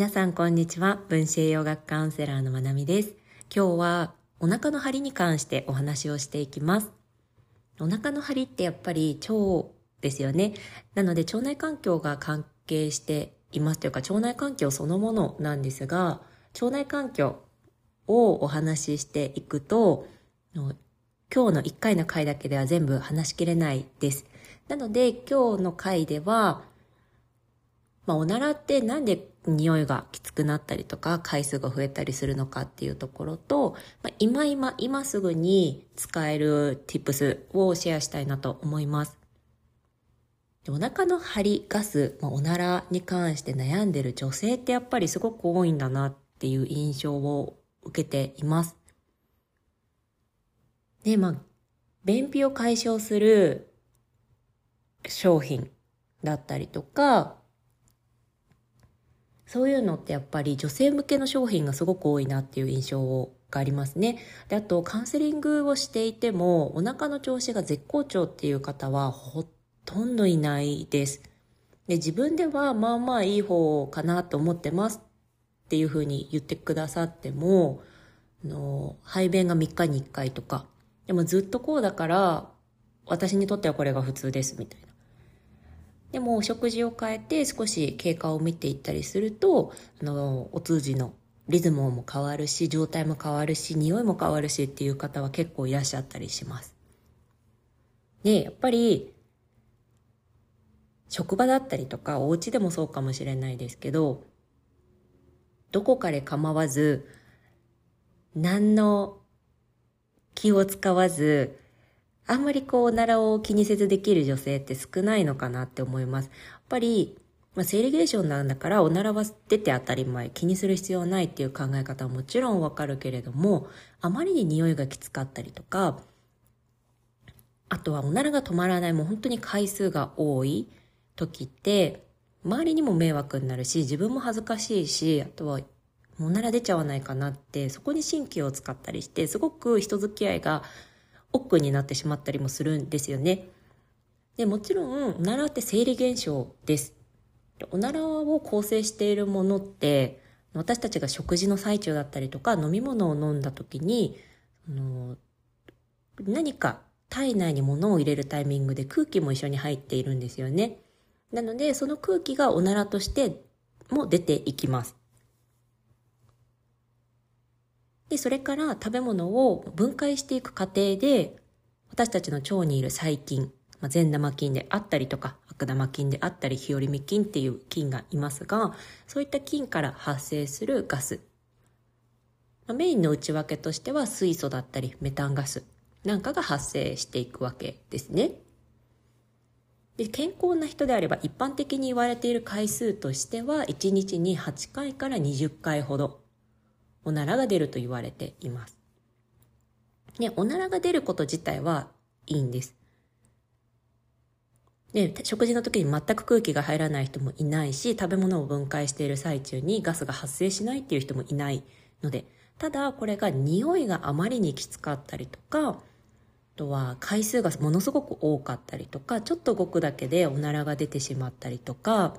皆さんこんにちは。分子栄養学カウンセラーのまなみです。今日はお腹の張りに関してお話をしていきます。お腹の張りってやっぱり腸ですよね。なので腸内環境が関係していますというか腸内環境そのものなんですが、腸内環境をお話ししていくと、今日の1回の回だけでは全部話しきれないです。なので今日の回では、まあ、おならってなんで匂いがきつくなったりとか回数が増えたりするのかっていうところと、まあ、今今今すぐに使える tips をシェアしたいなと思います。お腹の張り、ガス、まあ、おならに関して悩んでる女性ってやっぱりすごく多いんだなっていう印象を受けています。で、まあ、便秘を解消する商品だったりとか、そういうのってやっぱり女性向けの商品がすごく多いなっていう印象がありますね。で、あとカウンセリングをしていてもお腹の調子が絶好調っていう方はほとんどいないです。で、自分ではまあまあいい方かなと思ってますっていうふうに言ってくださっても、あの、排便が3日に1回とか、でもずっとこうだから私にとってはこれが普通ですみたいな。でも食事を変えて少し経過を見ていったりすると、あの、お通じのリズムも変わるし、状態も変わるし、匂いも変わるしっていう方は結構いらっしゃったりします。で、やっぱり、職場だったりとか、お家でもそうかもしれないですけど、どこかで構わず、何の気を使わず、あんまりこう、おならを気にせずできる女性って少ないのかなって思います。やっぱり、まあ、生理現象なんだから、おならは出て当たり前、気にする必要はないっていう考え方はもちろんわかるけれども、あまりに匂いがきつかったりとか、あとはおならが止まらない、もう本当に回数が多い時って、周りにも迷惑になるし、自分も恥ずかしいし、あとは、おなら出ちゃわないかなって、そこに神経を使ったりして、すごく人付き合いが億劫になってしまったりもするんですよね。でもちろん、おならって生理現象です。おならを構成しているものって、私たちが食事の最中だったりとか、飲み物を飲んだ時に、の何か体内に物を入れるタイミングで空気も一緒に入っているんですよね。なので、その空気がおならとしても出ていきます。で、それから食べ物を分解していく過程で、私たちの腸にいる細菌、まあ、善玉菌であったりとか、悪玉菌であったり、日和見菌っていう菌がいますが、そういった菌から発生するガス。まあ、メインの内訳としては水素だったり、メタンガスなんかが発生していくわけですね。で健康な人であれば一般的に言われている回数としては1日に8回から20回ほどおならが出ると言われています。ね、おならが出ること自体はいいんです。で、食事の時に全く空気が入らない人もいないし、食べ物を分解している最中にガスが発生しないっていう人もいないので、ただこれが匂いがあまりにきつかったりとか、あとは回数がものすごく多かったりとか、ちょっと動くだけでおならが出てしまったりとか、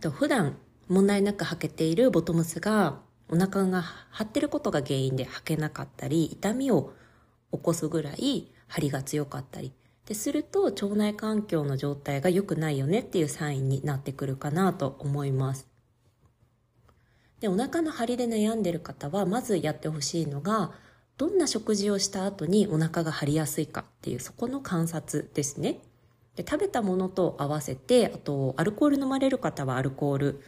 と普段問題なく履けているボトムスがお腹が張ってることが原因で履けなかったり、痛みを起こすぐらい張りが強かったり、ですると腸内環境の状態が良くないよねっていうサインになってくるかなと思います。で、お腹の張りで悩んでる方は、まずやってほしいのが、どんな食事をした後にお腹が張りやすいかっていう、そこの観察ですね。で食べたものと合わせて、あと、アルコール飲まれる方はアルコール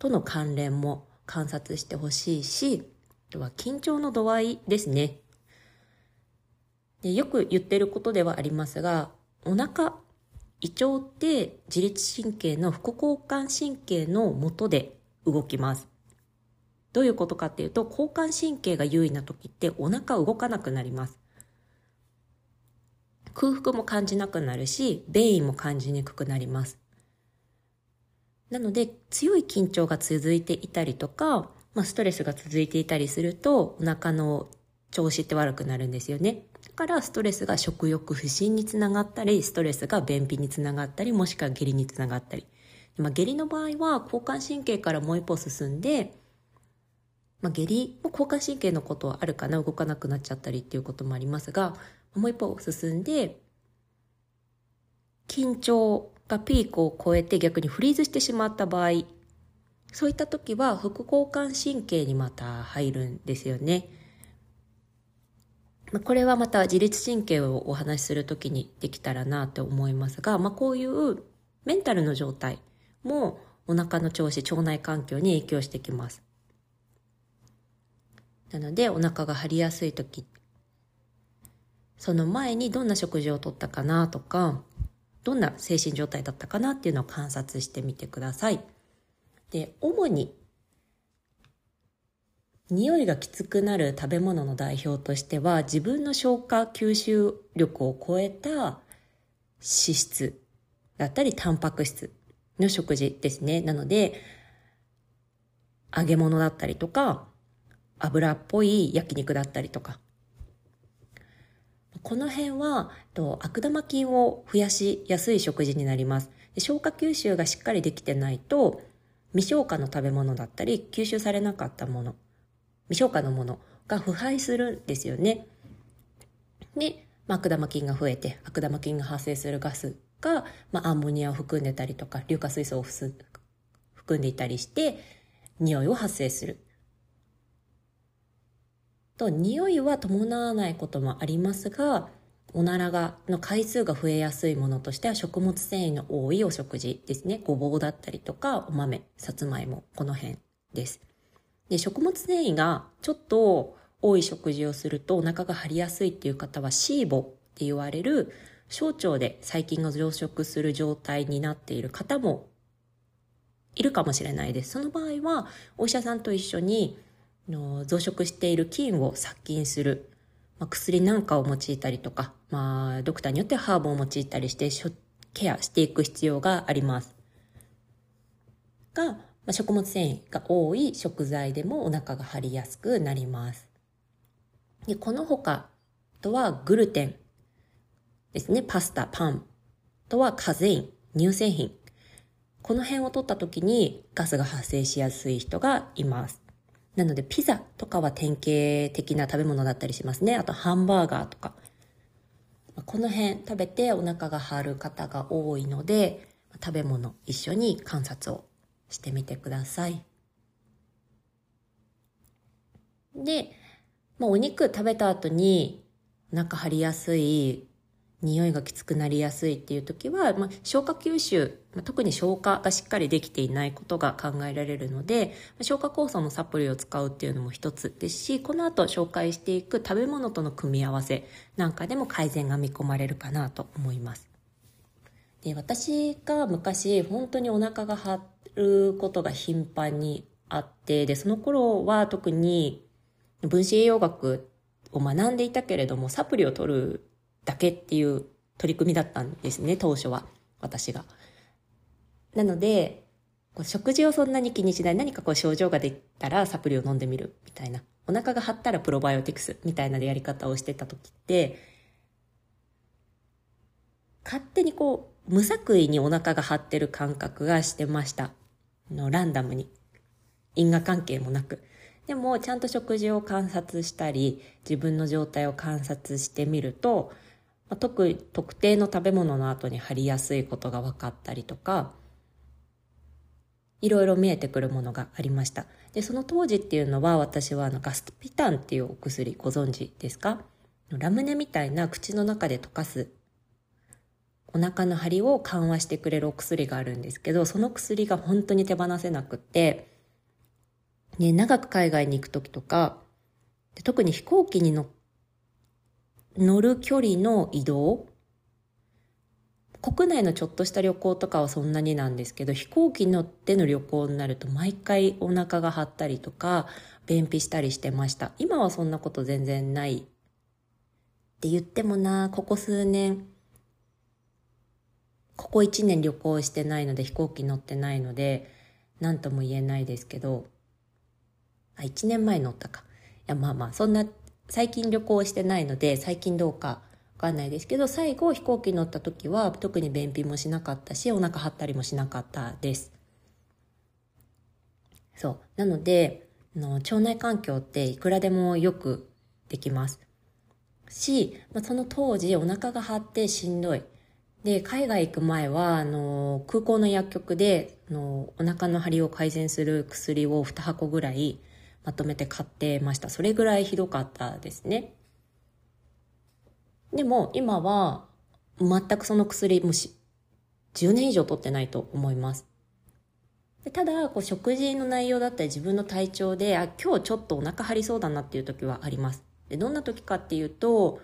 との関連も観察してほしいし、あとは緊張の度合いですね。でよく言ってることではありますが、お腹、胃腸って自律神経の副交感神経の元で動きます。どういうことかっていうと、交感神経が優位な時ってお腹動かなくなります。空腹も感じなくなるし、便意も感じにくくなります。なので、強い緊張が続いていたりとか、まあ、ストレスが続いていたりすると、お腹の調子って悪くなるんですよね。だからストレスが食欲不振につながったり、ストレスが便秘につながったり、もしくは下痢につながったりまあ、下痢の場合は交感神経からもう一歩進んで、まあ、下痢も交感神経のことはあるかな動かなくなっちゃったりっていうこともありますがもう一歩進んで緊張がピークを超えて逆にフリーズしてしまった場合そういった時は副交感神経にまた入るんですよね。これはまた自律神経をお話しする時にできたらなと思いますが、まあ、こういうメンタルの状態もお腹の調子、腸内環境に影響してきます。なのでお腹が張りやすい時、その前にどんな食事をとったかなとか、どんな精神状態だったかなっていうのを観察してみてください。で、主に匂いがきつくなる食べ物の代表としては自分の消化吸収力を超えた脂質だったりタンパク質の食事ですね。なので揚げ物だったりとか油っぽい焼肉だったりとかこの辺はと悪玉菌を増やしやすい食事になります消化吸収がしっかりできてないと未消化の食べ物だったり吸収されなかったもの未消化のものが腐敗するんですよね。で、まあ、悪玉菌が増えて悪玉菌が発生するガスが、まあ、アンモニアを含んでたりとか硫化水素を含んでいたりして匂いを発生する。と匂いは伴わないこともありますがおならがの回数が増えやすいものとしては食物繊維の多いお食事ですね。ごぼうだったりとか、お豆、さつまいも、この辺です。で、食物繊維がちょっと多い食事をするとお腹が張りやすいっていう方はシーボって言われる小腸で細菌が増殖する状態になっている方もいるかもしれないです。その場合はお医者さんと一緒にの増殖している菌を殺菌する、まあ、薬なんかを用いたりとか、まあ、ドクターによってハーブを用いたりしてケアしていく必要があります。が、まあ、食物繊維が多い食材でもお腹が張りやすくなります。でこの他とはグルテンですね。パスタ、パンとはカゼイン、乳製品。この辺を取った時にガスが発生しやすい人がいます。なのでピザとかは典型的な食べ物だったりしますね。あとハンバーガーとか。この辺食べてお腹が張る方が多いので、食べ物一緒に観察をしてみてください。で、まあ、お肉食べた後にお腹張りやすい、匂いがきつくなりやすいっていう時は、まあ、消化吸収、まあ、特に消化がしっかりできていないことが考えられるので、消化酵素のサプリを使うっていうのも一つですし、この後紹介していく食べ物との組み合わせなんかでも改善が見込まれるかなと思います。で、私が昔本当にお腹が張ることが頻繁にあって、で、その頃は特に分子栄養学を学んでいたけれども、サプリを取るだけっていう取り組みだったんですね、当初は。私が。なので、食事をそんなに気にしない。何かこう症状が出たらサプリを飲んでみるみたいな。お腹が張ったらプロバイオティクスみたいなやり方をしてた時って、勝手にこう、無作為にお腹が張ってる感覚がしてました。のランダムに。因果関係もなく。でも、ちゃんと食事を観察したり、自分の状態を観察してみると、まあ、特特定の食べ物の後に張りやすいことが分かったりとか、いろいろ見えてくるものがありました。で、その当時っていうのは私はあのガスピタンっていうお薬ご存知ですか？ラムネみたいな口の中で溶かすお腹の張りを緩和してくれるお薬があるんですけど、その薬が本当に手放せなくって、ね、長く海外に行く時とか、特に飛行機に乗っ乗る距離の移動。国内のちょっとした旅行とかはそんなになんですけど飛行機乗っての旅行になると毎回お腹が張ったりとか便秘したりしてました。今はそんなこと全然ないって言ってもな。ここ数年ここ1年旅行してないので飛行機乗ってないので何とも言えないですけど。あ1年前乗ったか。いやまあまあそんな最近旅行してないので最近どうかかんないですけど最後飛行機乗った時は特に便秘もしなかったしお腹張ったりもしなかったです。そう。なのでの腸内環境っていくらでもよくできます。し、まあ、その当時お腹が張ってしんどい。で海外行く前はあの空港の薬局でのお腹の張りを改善する薬を2箱ぐらいまとめて買ってましたそれぐらいひどかったですねでも今は全くその薬もし10年以上取ってないと思います。でただこう食事の内容だったり自分の体調であ今日ちょっとお腹張りそうだなっていう時はあります。でどんな時かっていうと、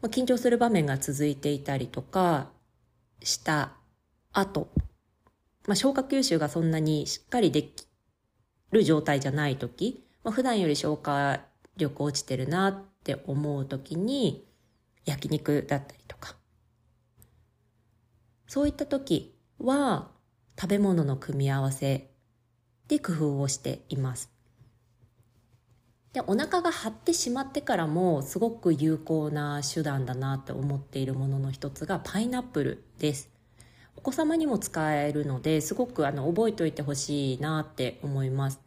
まあ、緊張する場面が続いていたりとかした後、まあ、消化吸収がそんなにしっかりできる状態じゃない時、まあ、普段より消化力落ちてるなって思う時に焼肉だったりとか。そういった時は食べ物の組み合わせで工夫をしています。でお腹が張ってしまってからもすごく有効な手段だなと思っているものの一つがパイナップルです。お子様にも使えるのですごくあの覚えておいてほしいなって思います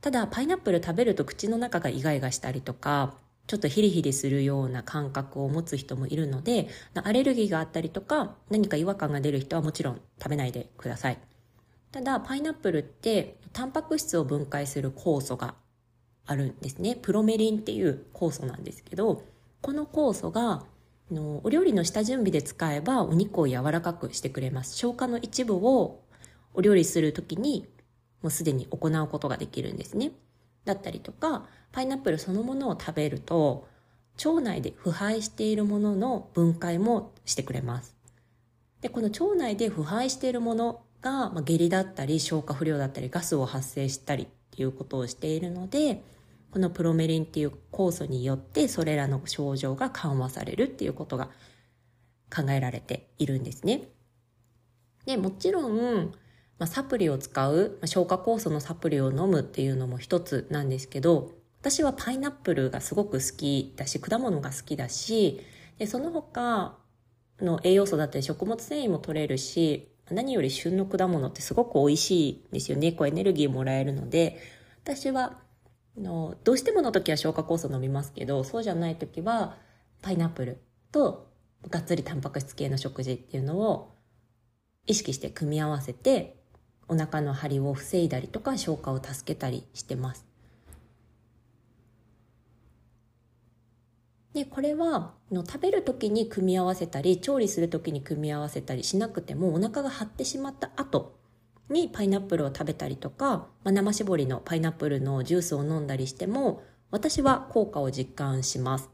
ただパイナップル食べると口の中がイガイガしたりとかちょっとヒリヒリするような感覚を持つ人もいるので、アレルギーがあったりとか、何か違和感が出る人はもちろん食べないでください。ただ、パイナップルって、タンパク質を分解する酵素があるんですね。プロメリンっていう酵素なんですけど、この酵素が、のお料理の下準備で使えばお肉を柔らかくしてくれます。消化の一部をお料理するときにもうすでに行うことができるんですね。だったりとか、パイナップルそのものを食べると腸内で腐敗しているものの分解もしてくれますでこの腸内で腐敗しているものが、まあ、下痢だったり消化不良だったりガスを発生したりっていうことをしているのでこのプロメリンっていう酵素によってそれらの症状が緩和されるっていうことが考えられているんですね。でもちろん、まあ、サプリを使う、まあ、消化酵素のサプリを飲むっていうのも一つなんですけど私はパイナップルがすごく好きだし、果物が好きだし、でその他の栄養素だったり食物繊維も取れるし、何より旬の果物ってすごく美味しいんですよね。こうエネルギーもらえるので、私は、のどうしてもの時は消化酵素飲みますけど、そうじゃない時はパイナップルとがっつりタンパク質系の食事っていうのを意識して組み合わせて、お腹の張りを防いだりとか消化を助けたりしてます。でこれはの食べる時に組み合わせたり調理する時に組み合わせたりしなくてもお腹が張ってしまった後にパイナップルを食べたりとか、まあ、生搾りのパイナップルのジュースを飲んだりしても私は効果を実感します。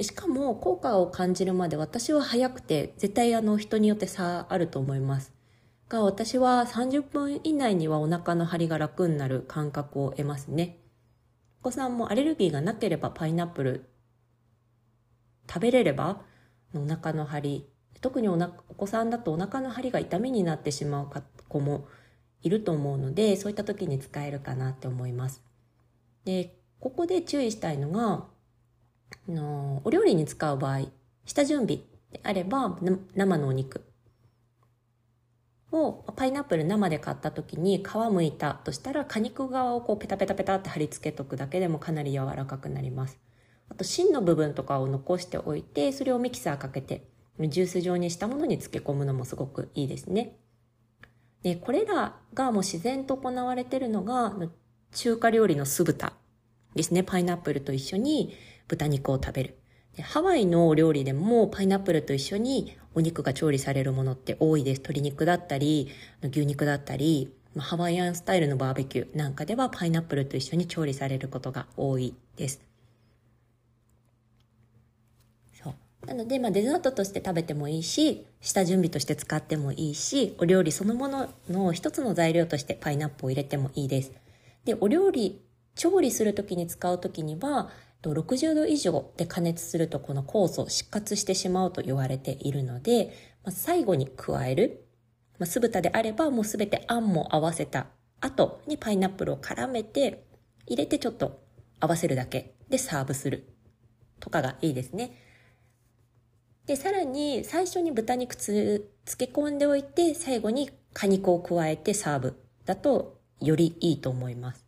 しかも効果を感じるまで私は早くて絶対あの人によって差あると思います。が私は30分以内にはお腹の張りが楽になる感覚を得ますね。お子さんもアレルギーがなければパイナップル食べれればお腹の張り特におお子さんだとお腹の張りが痛みになってしまう子もいると思うのでそういった時に使えるかなって思いますでここで注意したいのがのお料理に使う場合下準備であれば生のお肉をパイナップル生で買った時に皮むいたとしたら果肉側をこうペタペタペタって貼り付けとくだけでもかなり柔らかくなりますあと芯の部分とかを残しておいてそれをミキサーかけてジュース状にしたものに漬け込むのもすごくいいですね。でこれらがもう自然と行われてるのが中華料理の酢豚ですね。パイナップルと一緒に豚肉を食べる。でハワイの料理でもパイナップルと一緒にお肉が調理されるものって多いです。鶏肉だったり牛肉だったりハワイアンスタイルのバーベキューなんかではパイナップルと一緒に調理されることが多いです。なので、まあ、デザートとして食べてもいいし下準備として使ってもいいしお料理そのものの一つの材料としてパイナップルを入れてもいいですでお料理調理する時に使う時には60度以上で加熱するとこの酵素を失活してしまうと言われているので、まあ、最後に加える、まあ、酢豚であればもうすべてあんも合わせた後にパイナップルを絡めて入れてちょっと合わせるだけでサーブするとかがいいですね。で、さらに最初に豚肉つ漬け込んでおいて、最後に果肉を加えてサーブだとよりいいと思います。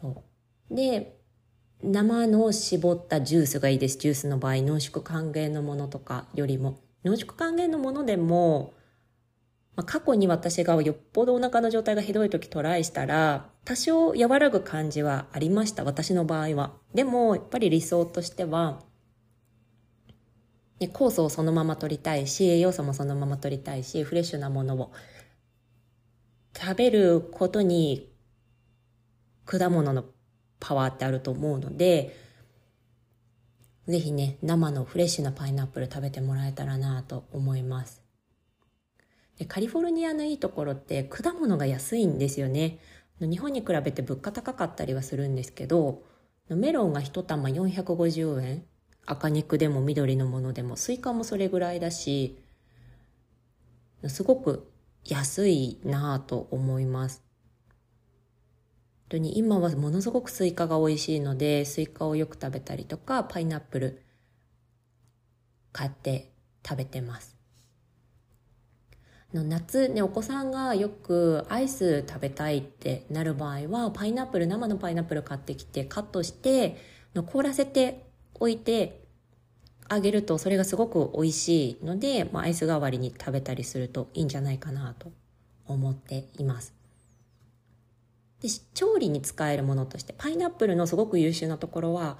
そう。で、生の絞ったジュースがいいです。ジュースの場合、濃縮還元のものとかよりも。濃縮還元のものでも、まあ、過去に私がよっぽどお腹の状態がひどい時トライしたら、多少和らぐ感じはありました。私の場合は。でも、やっぱり理想としては、ね、酵素をそのまま取りたいし、栄養素もそのまま取りたいし、フレッシュなものを食べることに果物のパワーってあると思うので、ぜひね、生のフレッシュなパイナップル食べてもらえたらなと思います。でカリフォルニアのいいところって果物が安いんですよね。日本に比べて物価高かったりはするんですけど、メロンが1玉450円。赤肉でも緑のものでも、スイカもそれぐらいだし、すごく安いなぁと思います。本当に今はものすごくスイカが美味しいので、スイカをよく食べたりとか、パイナップル買って食べてます。の夏ね、お子さんがよくアイス食べたいってなる場合は、パイナップル、生のパイナップル買ってきてカットして、の凍らせておいてあげるとそれがすごく美味しいので、まあ、アイス代わりに食べたりするといいんじゃないかなと思っています。で調理に使えるものとしてパイナップルのすごく優秀なところは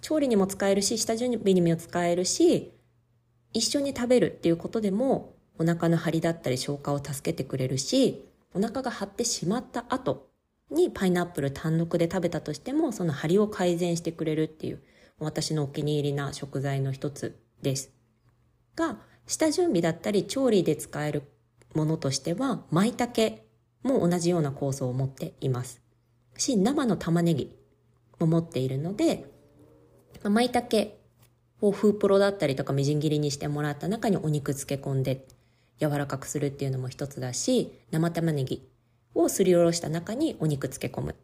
調理にも使えるし下準備にも使えるし一緒に食べるっていうことでもお腹の張りだったり消化を助けてくれるしお腹が張ってしまった後にパイナップル単独で食べたとしてもその張りを改善してくれるっていう私のお気に入りな食材の一つですが下準備だったり調理で使えるものとしては舞茸も同じような構造を持っています。し、生の玉ねぎも持っているので、舞茸を風プロだったりとかみじん切りにしてもらった中にお肉漬け込んで柔らかくするっていうのも一つだし、生玉ねぎをすりおろした中にお肉漬け込む。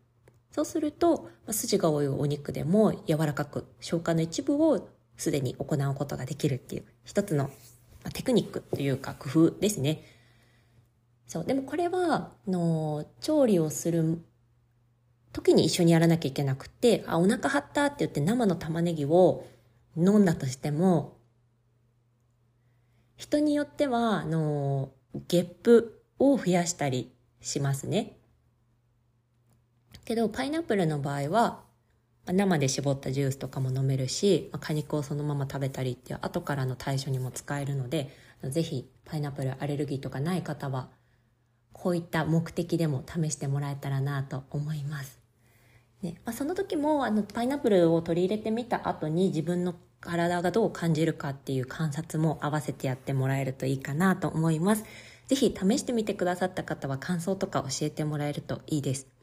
そうすると、筋が多いお肉でも柔らかく消化の一部をすでに行うことができるっていう一つのテクニックというか工夫ですね。そう。でもこれは、の、調理をする時に一緒にやらなきゃいけなくて、あ、お腹張ったって言って生の玉ねぎを飲んだとしても、人によっては、あの、ゲップを増やしたりしますね。けど、パイナップルの場合は、生で絞ったジュースとかも飲めるし、果肉をそのまま食べたりっていう後からの対処にも使えるので、ぜひパイナップルアレルギーとかない方はこういった目的でも試してもらえたらなと思います。ねまあ、その時もあのパイナップルを取り入れてみた後に自分の体がどう感じるかっていう観察も合わせてやってもらえるといいかなと思います。ぜひ試してみてくださった方は感想とか教えてもらえるといいです。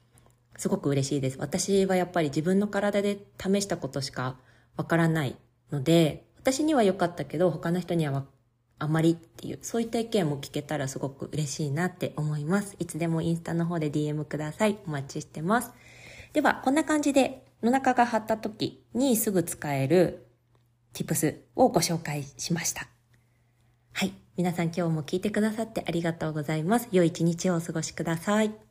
すごく嬉しいです。私はやっぱり自分の体で試したことしかわからないので、私には良かったけど他の人にはあまりっていう、そういった意見も聞けたらすごく嬉しいなって思います。いつでもインスタの方で DM ください。お待ちしてます。では、こんな感じで、お腹が張った時にすぐ使える tips をご紹介しました。はい。皆さん今日も聞いてくださってありがとうございます。良い一日をお過ごしください。